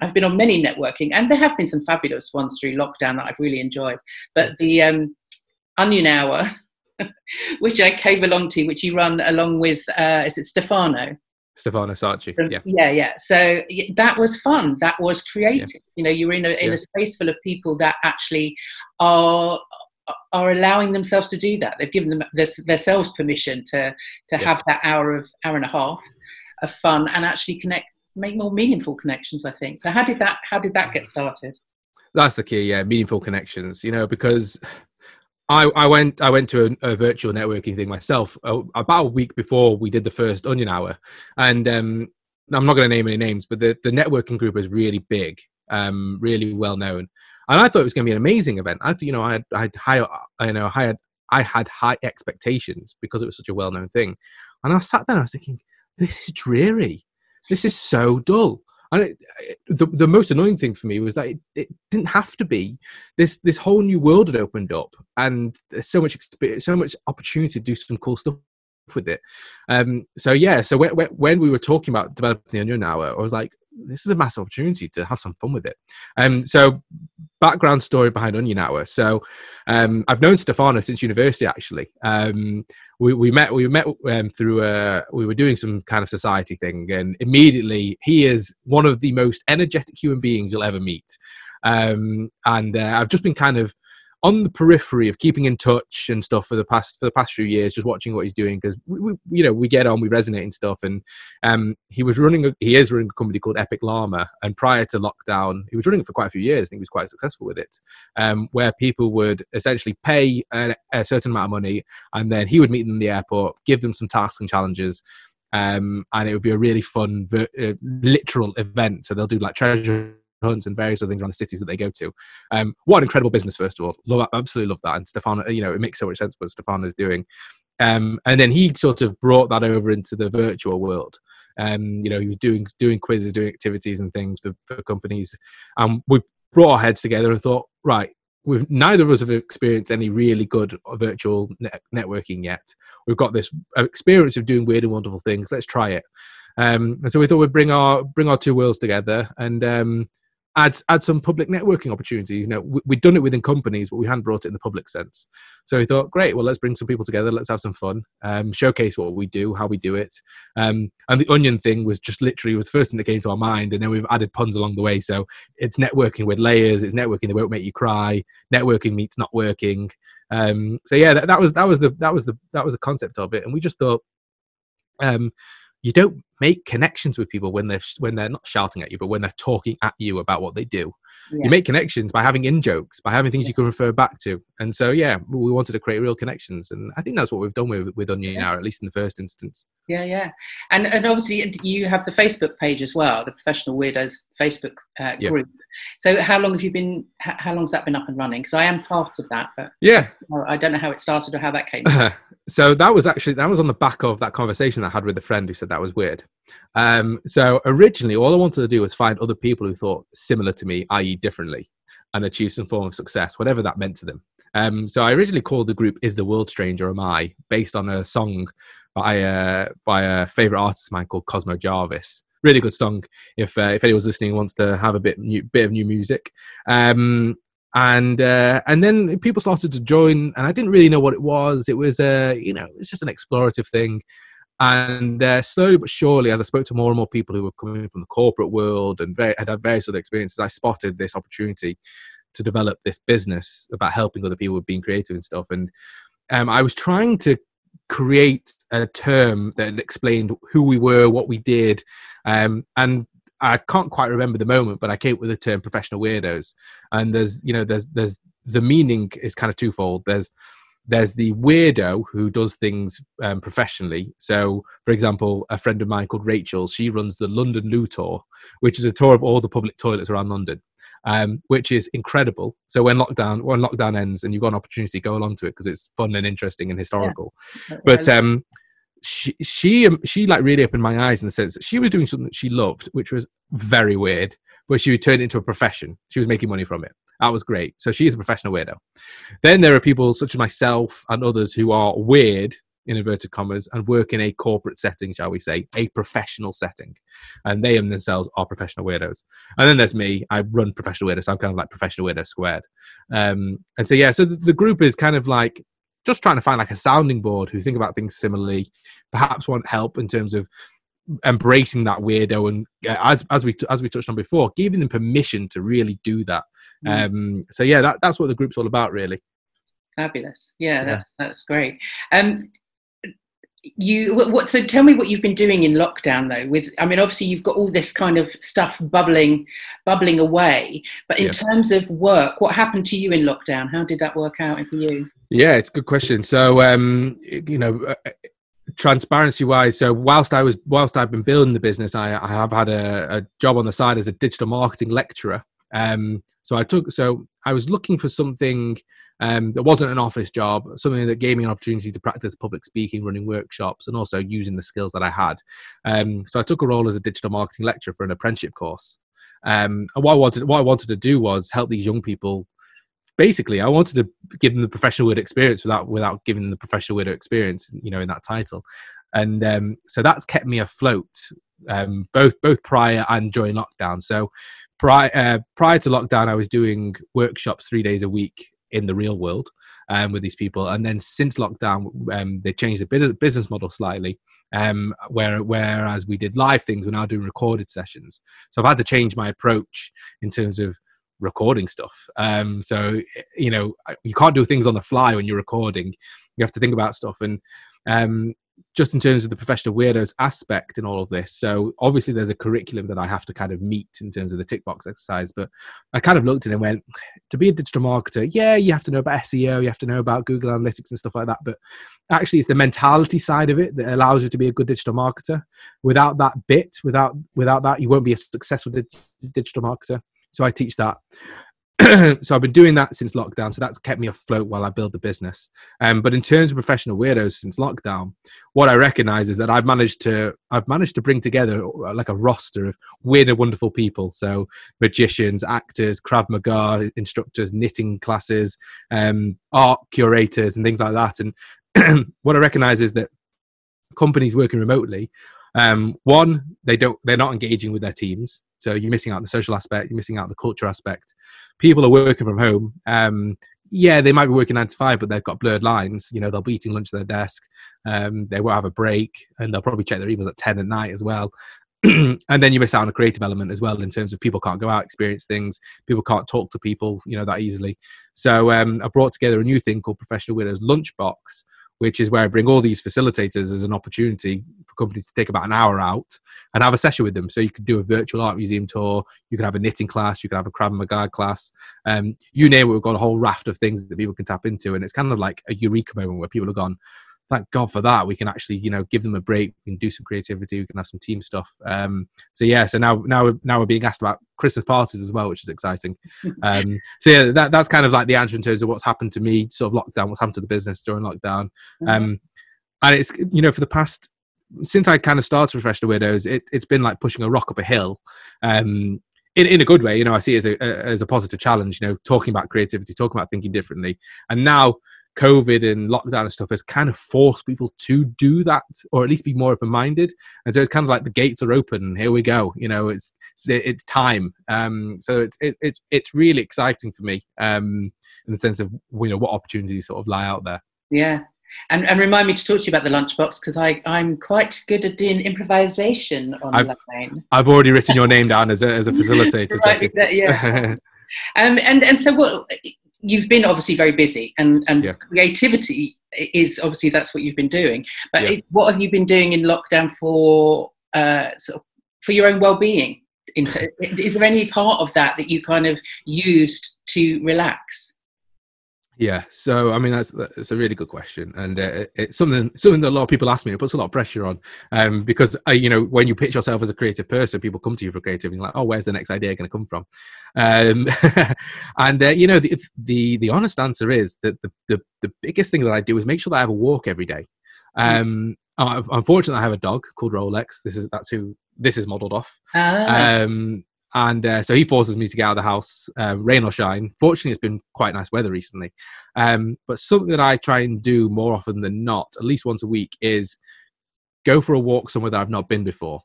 I've been on many networking, and there have been some fabulous ones through lockdown that I've really enjoyed. But the um, Onion Hour, which I came along to, which you run along with, uh, is it Stefano? Stefano Sarci, yeah. Yeah, yeah. So that was fun. That was creative. Yeah. You know, you're in a, in yeah. a space full of people that actually are are allowing themselves to do that. They've given them their, themselves permission to to yeah. have that hour of hour and a half of fun and actually connect, make more meaningful connections. I think. So how did that how did that get started? That's the key, yeah. Meaningful connections. You know, because I, I went I went to a, a virtual networking thing myself uh, about a week before we did the first Onion Hour, and um, I'm not going to name any names, but the, the networking group is really big, um, really well known, and I thought it was going to be an amazing event. I thought you know I had I had high you know I had I had high expectations because it was such a well known thing, and I sat there and I was thinking this is dreary, this is so dull. And it, the the most annoying thing for me was that it, it, didn't have to be. This this whole new world had opened up, and there's so much so much opportunity to do some cool stuff with it. Um, so yeah, so when, when we were talking about developing the Onion Hour, I was like, this is a massive opportunity to have some fun with it. Um, so background story behind Onion Hour. So um, I've known Stefano since university actually. Um, we, we met we met um, through uh, we were doing some kind of society thing, and immediately he is one of the most energetic human beings you'll ever meet. Um, and uh, I've just been kind of on the periphery of keeping in touch and stuff for the past for the past few years, just watching what he's doing because we, we, you know we get on, we resonate and stuff. And um, he was running, a, he is running a company called Epic Llama, and prior to lockdown, he was running it for quite a few years. I think he was quite successful with it, um, where people would essentially pay a, a, certain amount of money, and then he would meet them in the airport, give them some tasks and challenges. Um, and it would be a really fun, uh, literal event. So they'll do like treasure hunts and various other things around the cities that they go to. Um, what an incredible business, first of all. Love, absolutely love that. And Stefano, you know, it makes so much sense what Stefano is doing. Um, and then he sort of brought that over into the virtual world. Um, you know, he was doing doing quizzes, doing activities and things for, for companies. And we brought our heads together and thought, right, we've neither of us have experienced any really good virtual net- networking yet. We've got this experience of doing weird and wonderful things. Let's try it. Um, and so we thought we'd bring our bring our two worlds together and um, add add some public networking opportunities. You know, we, we'd done it within companies, but we hadn't brought it in the public sense. So we thought, great, well, let's bring some people together. Let's have some fun, um, showcase what we do, how we do it. Um, and the onion thing was just literally was the first thing that came to our mind, and then we've added puns along the way. So it's networking with layers. It's networking that won't make you cry. Networking meets not working. Um, so yeah, that, that was that was the that was the that was the concept of it, and we just thought. Um, you don't make connections with people when they're when they're not shouting at you, but when they're talking at you about what they do. Yeah. You make connections by having in jokes, by having things yeah. you can refer back to. And so, yeah, we wanted to create real connections, and I think that's what we've done with with Onion yeah. now, at least in the first instance. Yeah, yeah, and and obviously you have the Facebook page as well, the Professional Weirdos Facebook uh, group. So, how long have you been? How long's that been up and running? Because I am part of that, but yeah, I don't know how it started or how that came. so that was actually that was on the back of that conversation I had with a friend who said that was weird. Um, so originally, all I wanted to do was find other people who thought similar to me, i.e., differently, and achieve some form of success, whatever that meant to them. Um, so I originally called the group "Is the World Strange or Am I?" based on a song by uh, by a favorite artist of mine called Cosmo Jarvis. Really good song. If uh, if anyone's listening wants to have a bit new, bit of new music, um, and uh, and then people started to join, and I didn't really know what it was. It was uh, you know it's just an explorative thing. And uh, slowly but surely, as I spoke to more and more people who were coming from the corporate world and very, had had various other experiences, I spotted this opportunity to develop this business about helping other people with being creative and stuff. And um, I was trying to create a term that explained who we were, what we did, um, and I can't quite remember the moment, but I came up with the term professional weirdos. And there's, you know, there's, there's the meaning is kind of twofold. There's there's the weirdo who does things um, professionally. So, for example, a friend of mine called Rachel, she runs the London Loo Tour, which is a tour of all the public toilets around London, um, which is incredible. So when lockdown when lockdown ends and you've got an opportunity, go along to it because it's fun and interesting and historical. Yeah. But um, she she she like really opened my eyes in the sense that she was doing something that she loved, which was very weird, but she would turn it into a profession. She was making money from it. That was great. So she is a professional weirdo. Then there are people such as myself and others who are weird in inverted commas and work in a corporate setting, shall we say, a professional setting. And they themselves are professional weirdos. And then there's me. I run professional weirdos. So I'm kind of like professional weirdo squared. Um, and so yeah, so the group is kind of like just trying to find like a sounding board who think about things similarly, perhaps want help in terms of embracing that weirdo and as as we as we touched on before giving them permission to really do that. Mm. um so yeah that, that's what the group's all about really. Fabulous. Yeah, yeah. that's that's great. Um you what so tell me what you've been doing in lockdown though with i mean obviously you've got all this kind of stuff bubbling bubbling away but in yeah. terms of work what happened to you in lockdown? How did that work out for you? Yeah it's a good question. So um you know uh, transparency wise so whilst i was whilst i've been building the business i, I have had a, a, job on the side as a digital marketing lecturer. Um, so i took so i was looking for something um, that wasn't an office job something that gave me an opportunity to practice public speaking running workshops and also using the skills that i had. Um, so i took a role as a digital marketing lecturer for an apprenticeship course. Um, and what i wanted what i wanted to do was help these young people basically I wanted to give them the professional word experience without without giving them the professional word experience, you know, in that title. And um, so that's kept me afloat, um, both both prior and during lockdown. So prior uh, prior to lockdown, I was doing workshops three days a week in the real world um, with these people, and then since lockdown, um, they changed the business model slightly. Um, where whereas we did live things, we're now doing recorded sessions. So I've had to change my approach in terms of recording stuff. Um, so you know you can't do things on the fly when you're recording. You have to think about stuff and. Um, just in terms of the professional weirdos aspect in all of this. So obviously there's a curriculum that I have to kind of meet in terms of the tick box exercise, but I kind of looked at it and went, to be a digital marketer, yeah, you have to know about SEO, you have to know about Google Analytics and stuff like that, but actually it's the mentality side of it that allows you to be a good digital marketer. Without that bit, without without that, you won't be a successful di- digital marketer. So I teach that. so I've been doing that since lockdown. So that's kept me afloat while I build the business. Um, but in terms of professional weirdos since lockdown, what I recognize is that I've managed to I've managed to bring together uh, like a roster of weird and wonderful people. So magicians, actors, Krav Maga instructors, knitting classes, um, art curators, and things like that. And what I recognize is that companies working remotely um, one they don't they're not engaging with their teams so you're missing out the social aspect you're missing out the culture aspect. People are working from home. Um, yeah they might be working nine to five but they've got blurred lines. You know they'll be eating lunch at their desk. Um, they won't have a break and they'll probably check their emails at 10 at night as well. And then you miss out on a creative element as well in terms of people can't go out experience things. People can't talk to people you know that easily. So um, i brought together a new thing called professional weirdos lunchbox which is where I bring all these facilitators as an opportunity for companies to take about an hour out and have a session with them. So you could do a virtual art museum tour, you could have a knitting class, you could have a Krav Maga class, um, you name it. We've got a whole raft of things that people can tap into, and it's kind of like a eureka moment where people have gone, thank God for that. We can actually, you know, give them a break. We can do some creativity. We can have some team stuff. Um, so yeah, so now now now we're being asked about Christmas parties as well, which is exciting. Um, so yeah, that, that's kind of like the answer in terms of what's happened to me, sort of lockdown, what's happened to the business during lockdown. Mm-hmm. Um, and it's you know for the past since I kind of started Professional Weirdos, it, it's been like pushing a rock up a hill. Um, in, in a good way, you know, I see it as a, as a positive challenge, you know, talking about creativity, talking about thinking differently. And now COVID and lockdown and stuff has kind of forced people to do that, or at least be more open minded. And so it's kind of like the gates are open. Here we go. You know, it's it's, it's time. Um, so it's it, it's it's really exciting for me um, in the sense of you know what opportunities sort of lie out there. Yeah. And, and remind me to talk to you about the lunchbox because I I'm quite good at doing improvisation online. I've, I've already written your name down as a as a facilitator. right, yeah. um, and and so what you've been obviously very busy and and yeah. creativity is obviously that's what you've been doing but yeah. it, what have you been doing in lockdown for uh, sort of for your own well-being is there any part of that that you kind of used to relax yeah, so I mean that's that's a really good question, and uh, it's something something that a lot of people ask me. It puts a lot of pressure on, um, because uh, you know when you pitch yourself as a creative person, people come to you for creative, and you're like, oh, where's the next idea going to come from? Um, and uh, you know the, the the honest answer is that the, the the biggest thing that I do is make sure that I have a walk every day. Mm. Um, unfortunately, I have a dog called Rolex. This is that's who this is modelled off. Ah. Um, and uh, so he forces me to get out of the house, uh, rain or shine. Fortunately, it's been quite nice weather recently. Um, but something that I try and do more often than not, at least once a week, is go for a walk somewhere that I've not been before.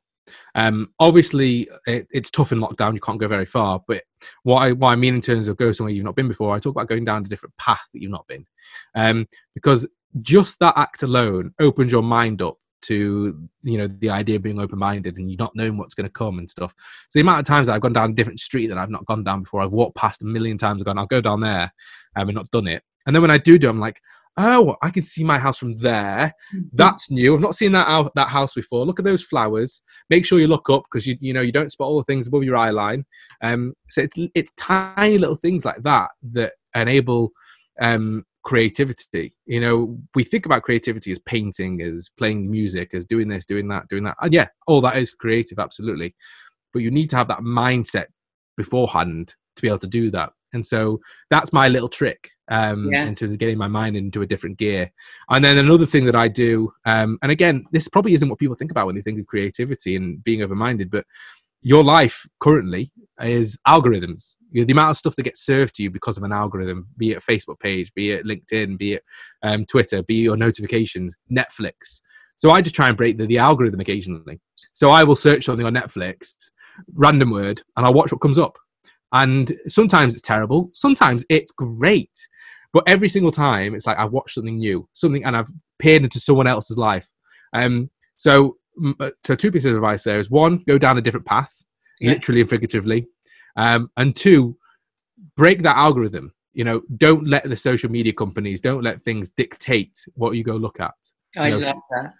Um, obviously, it, it's tough in lockdown; you can't go very far. But what I, what I mean in terms of go somewhere you've not been before, I talk about going down a different path that you've not been, um, because just that act alone opens your mind up to you know the idea of being open minded and you not knowing what's going to come and stuff. So the amount of times that I've gone down a different street that I've not gone down before, I've walked past a million times and gone, I'll go down there, and um, and not done it. And then when I do do, it, I'm like, oh, I can see my house from there. Mm-hmm. That's new. I've not seen that out, that house before. Look at those flowers. Make sure you look up because you you know you don't spot all the things above your eye line. Um, so it's it's tiny little things like that that enable um creativity. You know, we think about creativity as painting, as playing music, as doing this, doing that, doing that. And yeah, all that is creative, absolutely. But you need to have that mindset beforehand to be able to do that. And so that's my little trick um, yeah. in terms of getting my mind into a different gear. And then another thing that I do, um, and again, this probably isn't what people think about when they think of creativity and being open minded, but your life currently is algorithms. You know, the amount of stuff that gets served to you because of an algorithm, be it a Facebook page, be it LinkedIn, be it um, Twitter, be it your notifications, Netflix. So I just try and break the, the algorithm occasionally. So I will search something on Netflix, random word, and I'll watch what comes up. And sometimes it's terrible, sometimes it's great. But every single time, it's like I've watched something new, something, and I've peered into someone else's life. Um, so so two pieces of advice there is one, go down a different path, yeah. literally and figuratively, um, and two, break that algorithm. You know, don't let the social media companies, don't let things dictate what you go look at. I you know, love that.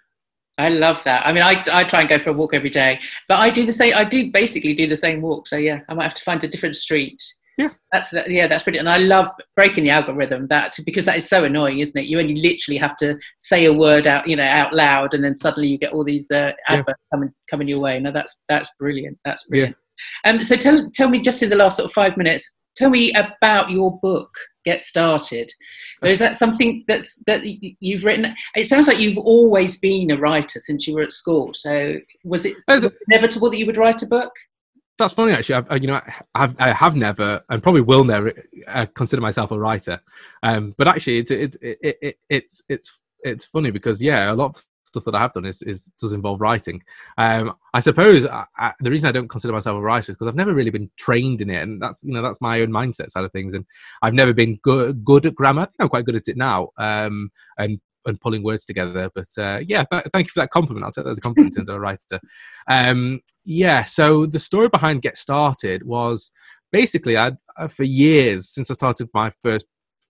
I love that. I mean, I, I try and go for a walk every day, but I do the same. I do basically do the same walk. So yeah, I might have to find a different street yeah, that's yeah, that's brilliant. And I love breaking the algorithm that because that is so annoying, isn't it? You only literally have to say a word out, you know, out loud, and then suddenly you get all these uh, adverts yeah. coming coming your way. No, that's that's brilliant. That's brilliant. Yeah. Um, so tell tell me just in the last sort of five minutes, tell me about your book. Get started. So is that something that's that you've written? It sounds like you've always been a writer since you were at school. So was it inevitable that you would write a book? That's funny, actually. I've, you know, I have, I have never, and probably will never, uh, consider myself a writer. Um, but actually, it's it's it, it, it's it's it's funny because yeah, a lot of stuff that I have done is, is does involve writing. Um, I suppose I, I, the reason I don't consider myself a writer is because I've never really been trained in it, and that's you know that's my own mindset side of things. And I've never been good good at grammar. I think I'm quite good at it now, um, and and pulling words together. But uh, yeah, th- thank you for that compliment. I'll take that as a compliment of a writer. Um, yeah, so the story behind Get Started was basically I uh, for years since I started my first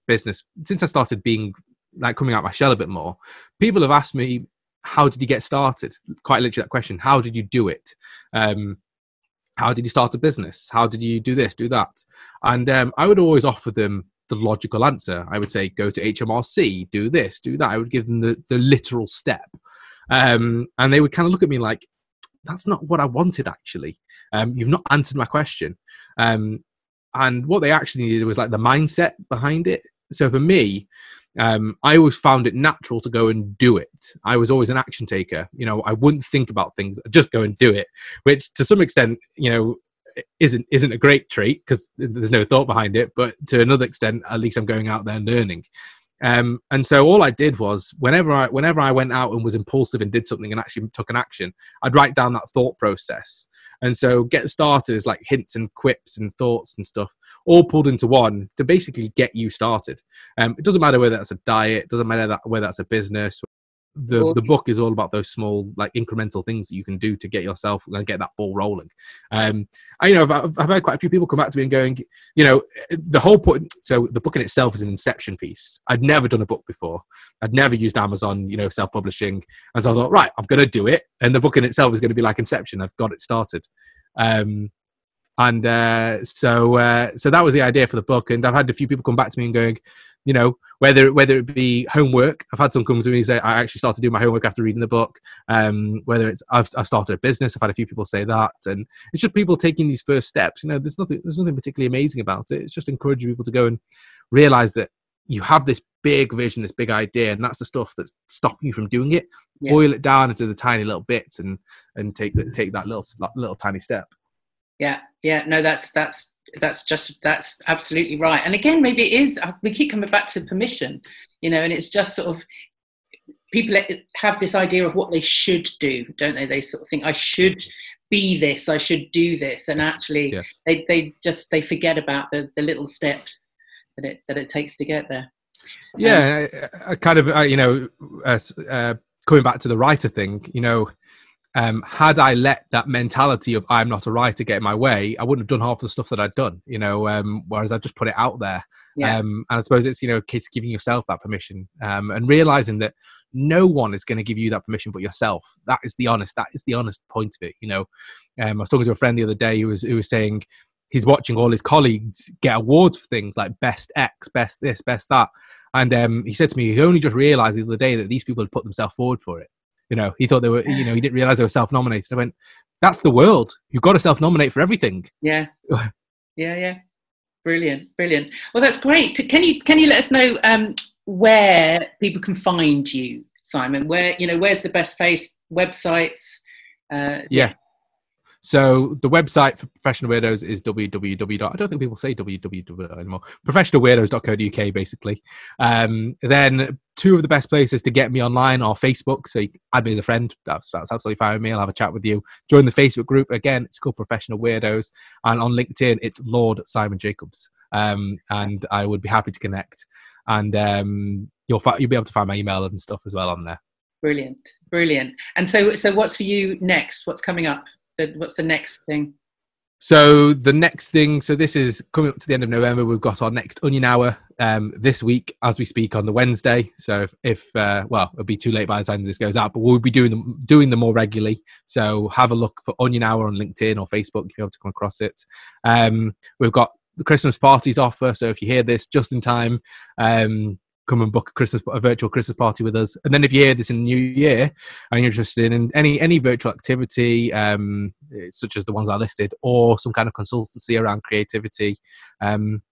business, since I started being like coming out my shell a bit more, people have asked me how did you get started? Quite literally that question. How did you do it? Um, how did you start a business? How did you do this, do that? And um, I would always offer them the logical answer. I would say, go to HMRC, do this, do that. I would give them the, the literal step. Um, and they would kind of look at me like, that's not what I wanted, actually. Um, you've not answered my question. Um, and what they actually needed was like the mindset behind it. So for me, um, I always found it natural to go and do it. I was always an action taker. You know, I wouldn't think about things, I'd just go and do it, which to some extent, you know, isn't isn't a great trait because there's no thought behind it. But to another extent, at least I'm going out there and learning. Um, and so all I did was whenever I whenever I went out and was impulsive and did something and actually took an action, I'd write down that thought process. And so get started is like hints and quips and thoughts and stuff all pulled into one to basically get you started. Um, it doesn't matter whether that's a diet, doesn't matter that, whether that's a business, the the book is all about those small like incremental things that you can do to get yourself and get that ball rolling. Um I, you know I've, I've had quite a few people come back to me and going you know the whole point so the book in itself is an inception piece. I'd never done a book before. I'd never used amazon you know self-publishing. And so i thought right i'm going to do it. And the book in itself is going to be like inception. I've got it started. Um and uh, so uh, so that was the idea for the book. And i've had a few people come back to me and going you know whether whether it be homework. I've had some come to me and say i actually started doing my homework after reading the book. Um, whether it's I've, I've started a business i've had a few people say that and it's just people taking these first steps. You know there's nothing there's nothing particularly amazing about it. It's just encouraging people to go and realize that you have this big vision this big idea and that's the stuff that's stopping you from doing it. Yeah. boil it down into the tiny little bits and and take that take that little little tiny step. Yeah. Yeah. No that's that's that's just that's absolutely right. And again maybe it is uh, we keep coming back to permission you know and it's just sort of people have this idea of what they should do don't they? They sort of think i should be this i should do this and actually yes. they, they just they forget about the, the little steps that it that it takes to get there. Yeah um, I, I kind of uh, you know uh, uh, coming back to the writer thing you know um, had I let that mentality of I'm not a writer get in my way, I wouldn't have done half the stuff that I'd done, you know, um, whereas I just put it out there. Yeah. Um, and I suppose it's, you know, kids giving yourself that permission um, and realizing that no one is going to give you that permission but yourself. That is the honest, that is the honest point of it. You know, um, I was talking to a friend the other day who was, who was saying he's watching all his colleagues get awards for things like best X, best this, best that. And um, he said to me, he only just realized the other day that these people had put themselves forward for it. You know, he thought they were, you know, he didn't realize they were self nominated. I went, that's the world. You've got to self nominate for everything. Yeah. yeah, yeah. Brilliant, brilliant. Well, that's great. Can you can you let us know um, where people can find you, Simon? Where you know where's the best place? Websites. Uh, yeah. So the website for Professional Weirdos is www. I don't think people say www anymore. Professionalweirdos.co.uk, basically. Um, then two of the best places to get me online are Facebook. So you add me as a friend. That's that's absolutely fine with me. I'll have a chat with you. Join the Facebook group again. It's called Professional Weirdos, and on LinkedIn it's Lord Simon Jacobs. Um, and I would be happy to connect. And um, you'll fi- you'll be able to find my email and stuff as well on there. Brilliant, brilliant. And so so what's for you next? What's coming up? What's the next thing? So the next thing, so this is coming up to the end of November. We've got our next Onion Hour um, this week as we speak on the Wednesday. So if, if uh, well, it'll be too late by the time this goes out, but we'll be doing them doing them more regularly. So have a look for Onion Hour on LinkedIn or Facebook. You'll be able to come across it. Um, we've got the Christmas parties offer. So if you hear this just in time, um, come and book a Christmas a virtual Christmas party with us. And then if you hear this in the new year and you're interested in any any virtual activity, um, such as the ones I listed, or some kind of consultancy around creativity, um,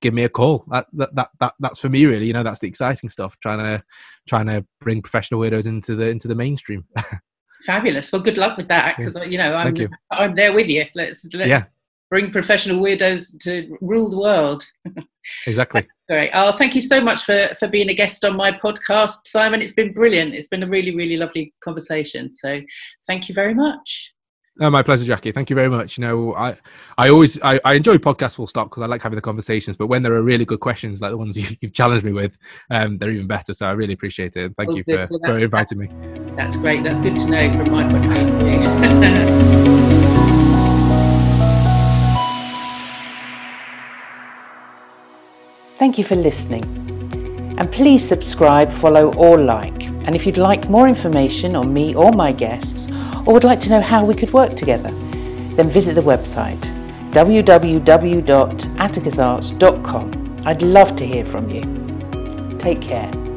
give me a call. That, that that that that's for me really. You know, that's the exciting stuff. Trying to trying to bring professional weirdos into the into the mainstream. Fabulous. Well, good luck with that because you know I'm you. I'm there with you. Let's let's Yeah. Bring professional weirdos to rule the world. exactly. Great. Oh, thank you so much for for being a guest on my podcast, Simon. It's been brilliant. It's been a really really lovely conversation. So, thank you very much. No, my pleasure, Jackie. Thank you very much. You know, I, I always, I, I enjoy podcasts full stop because I like having the conversations. But when there are really good questions like the ones you, you've challenged me with, um, they're even better. So I really appreciate it. Thank you for, Well, for inviting me. That's great. That's good to know from my point of view. Thank you for listening. And please subscribe, follow, or like. And if you'd like more information on me or my guests, or would like to know how we could work together, then visit the website www.atticusarts.com. I'd love to hear from you. Take care.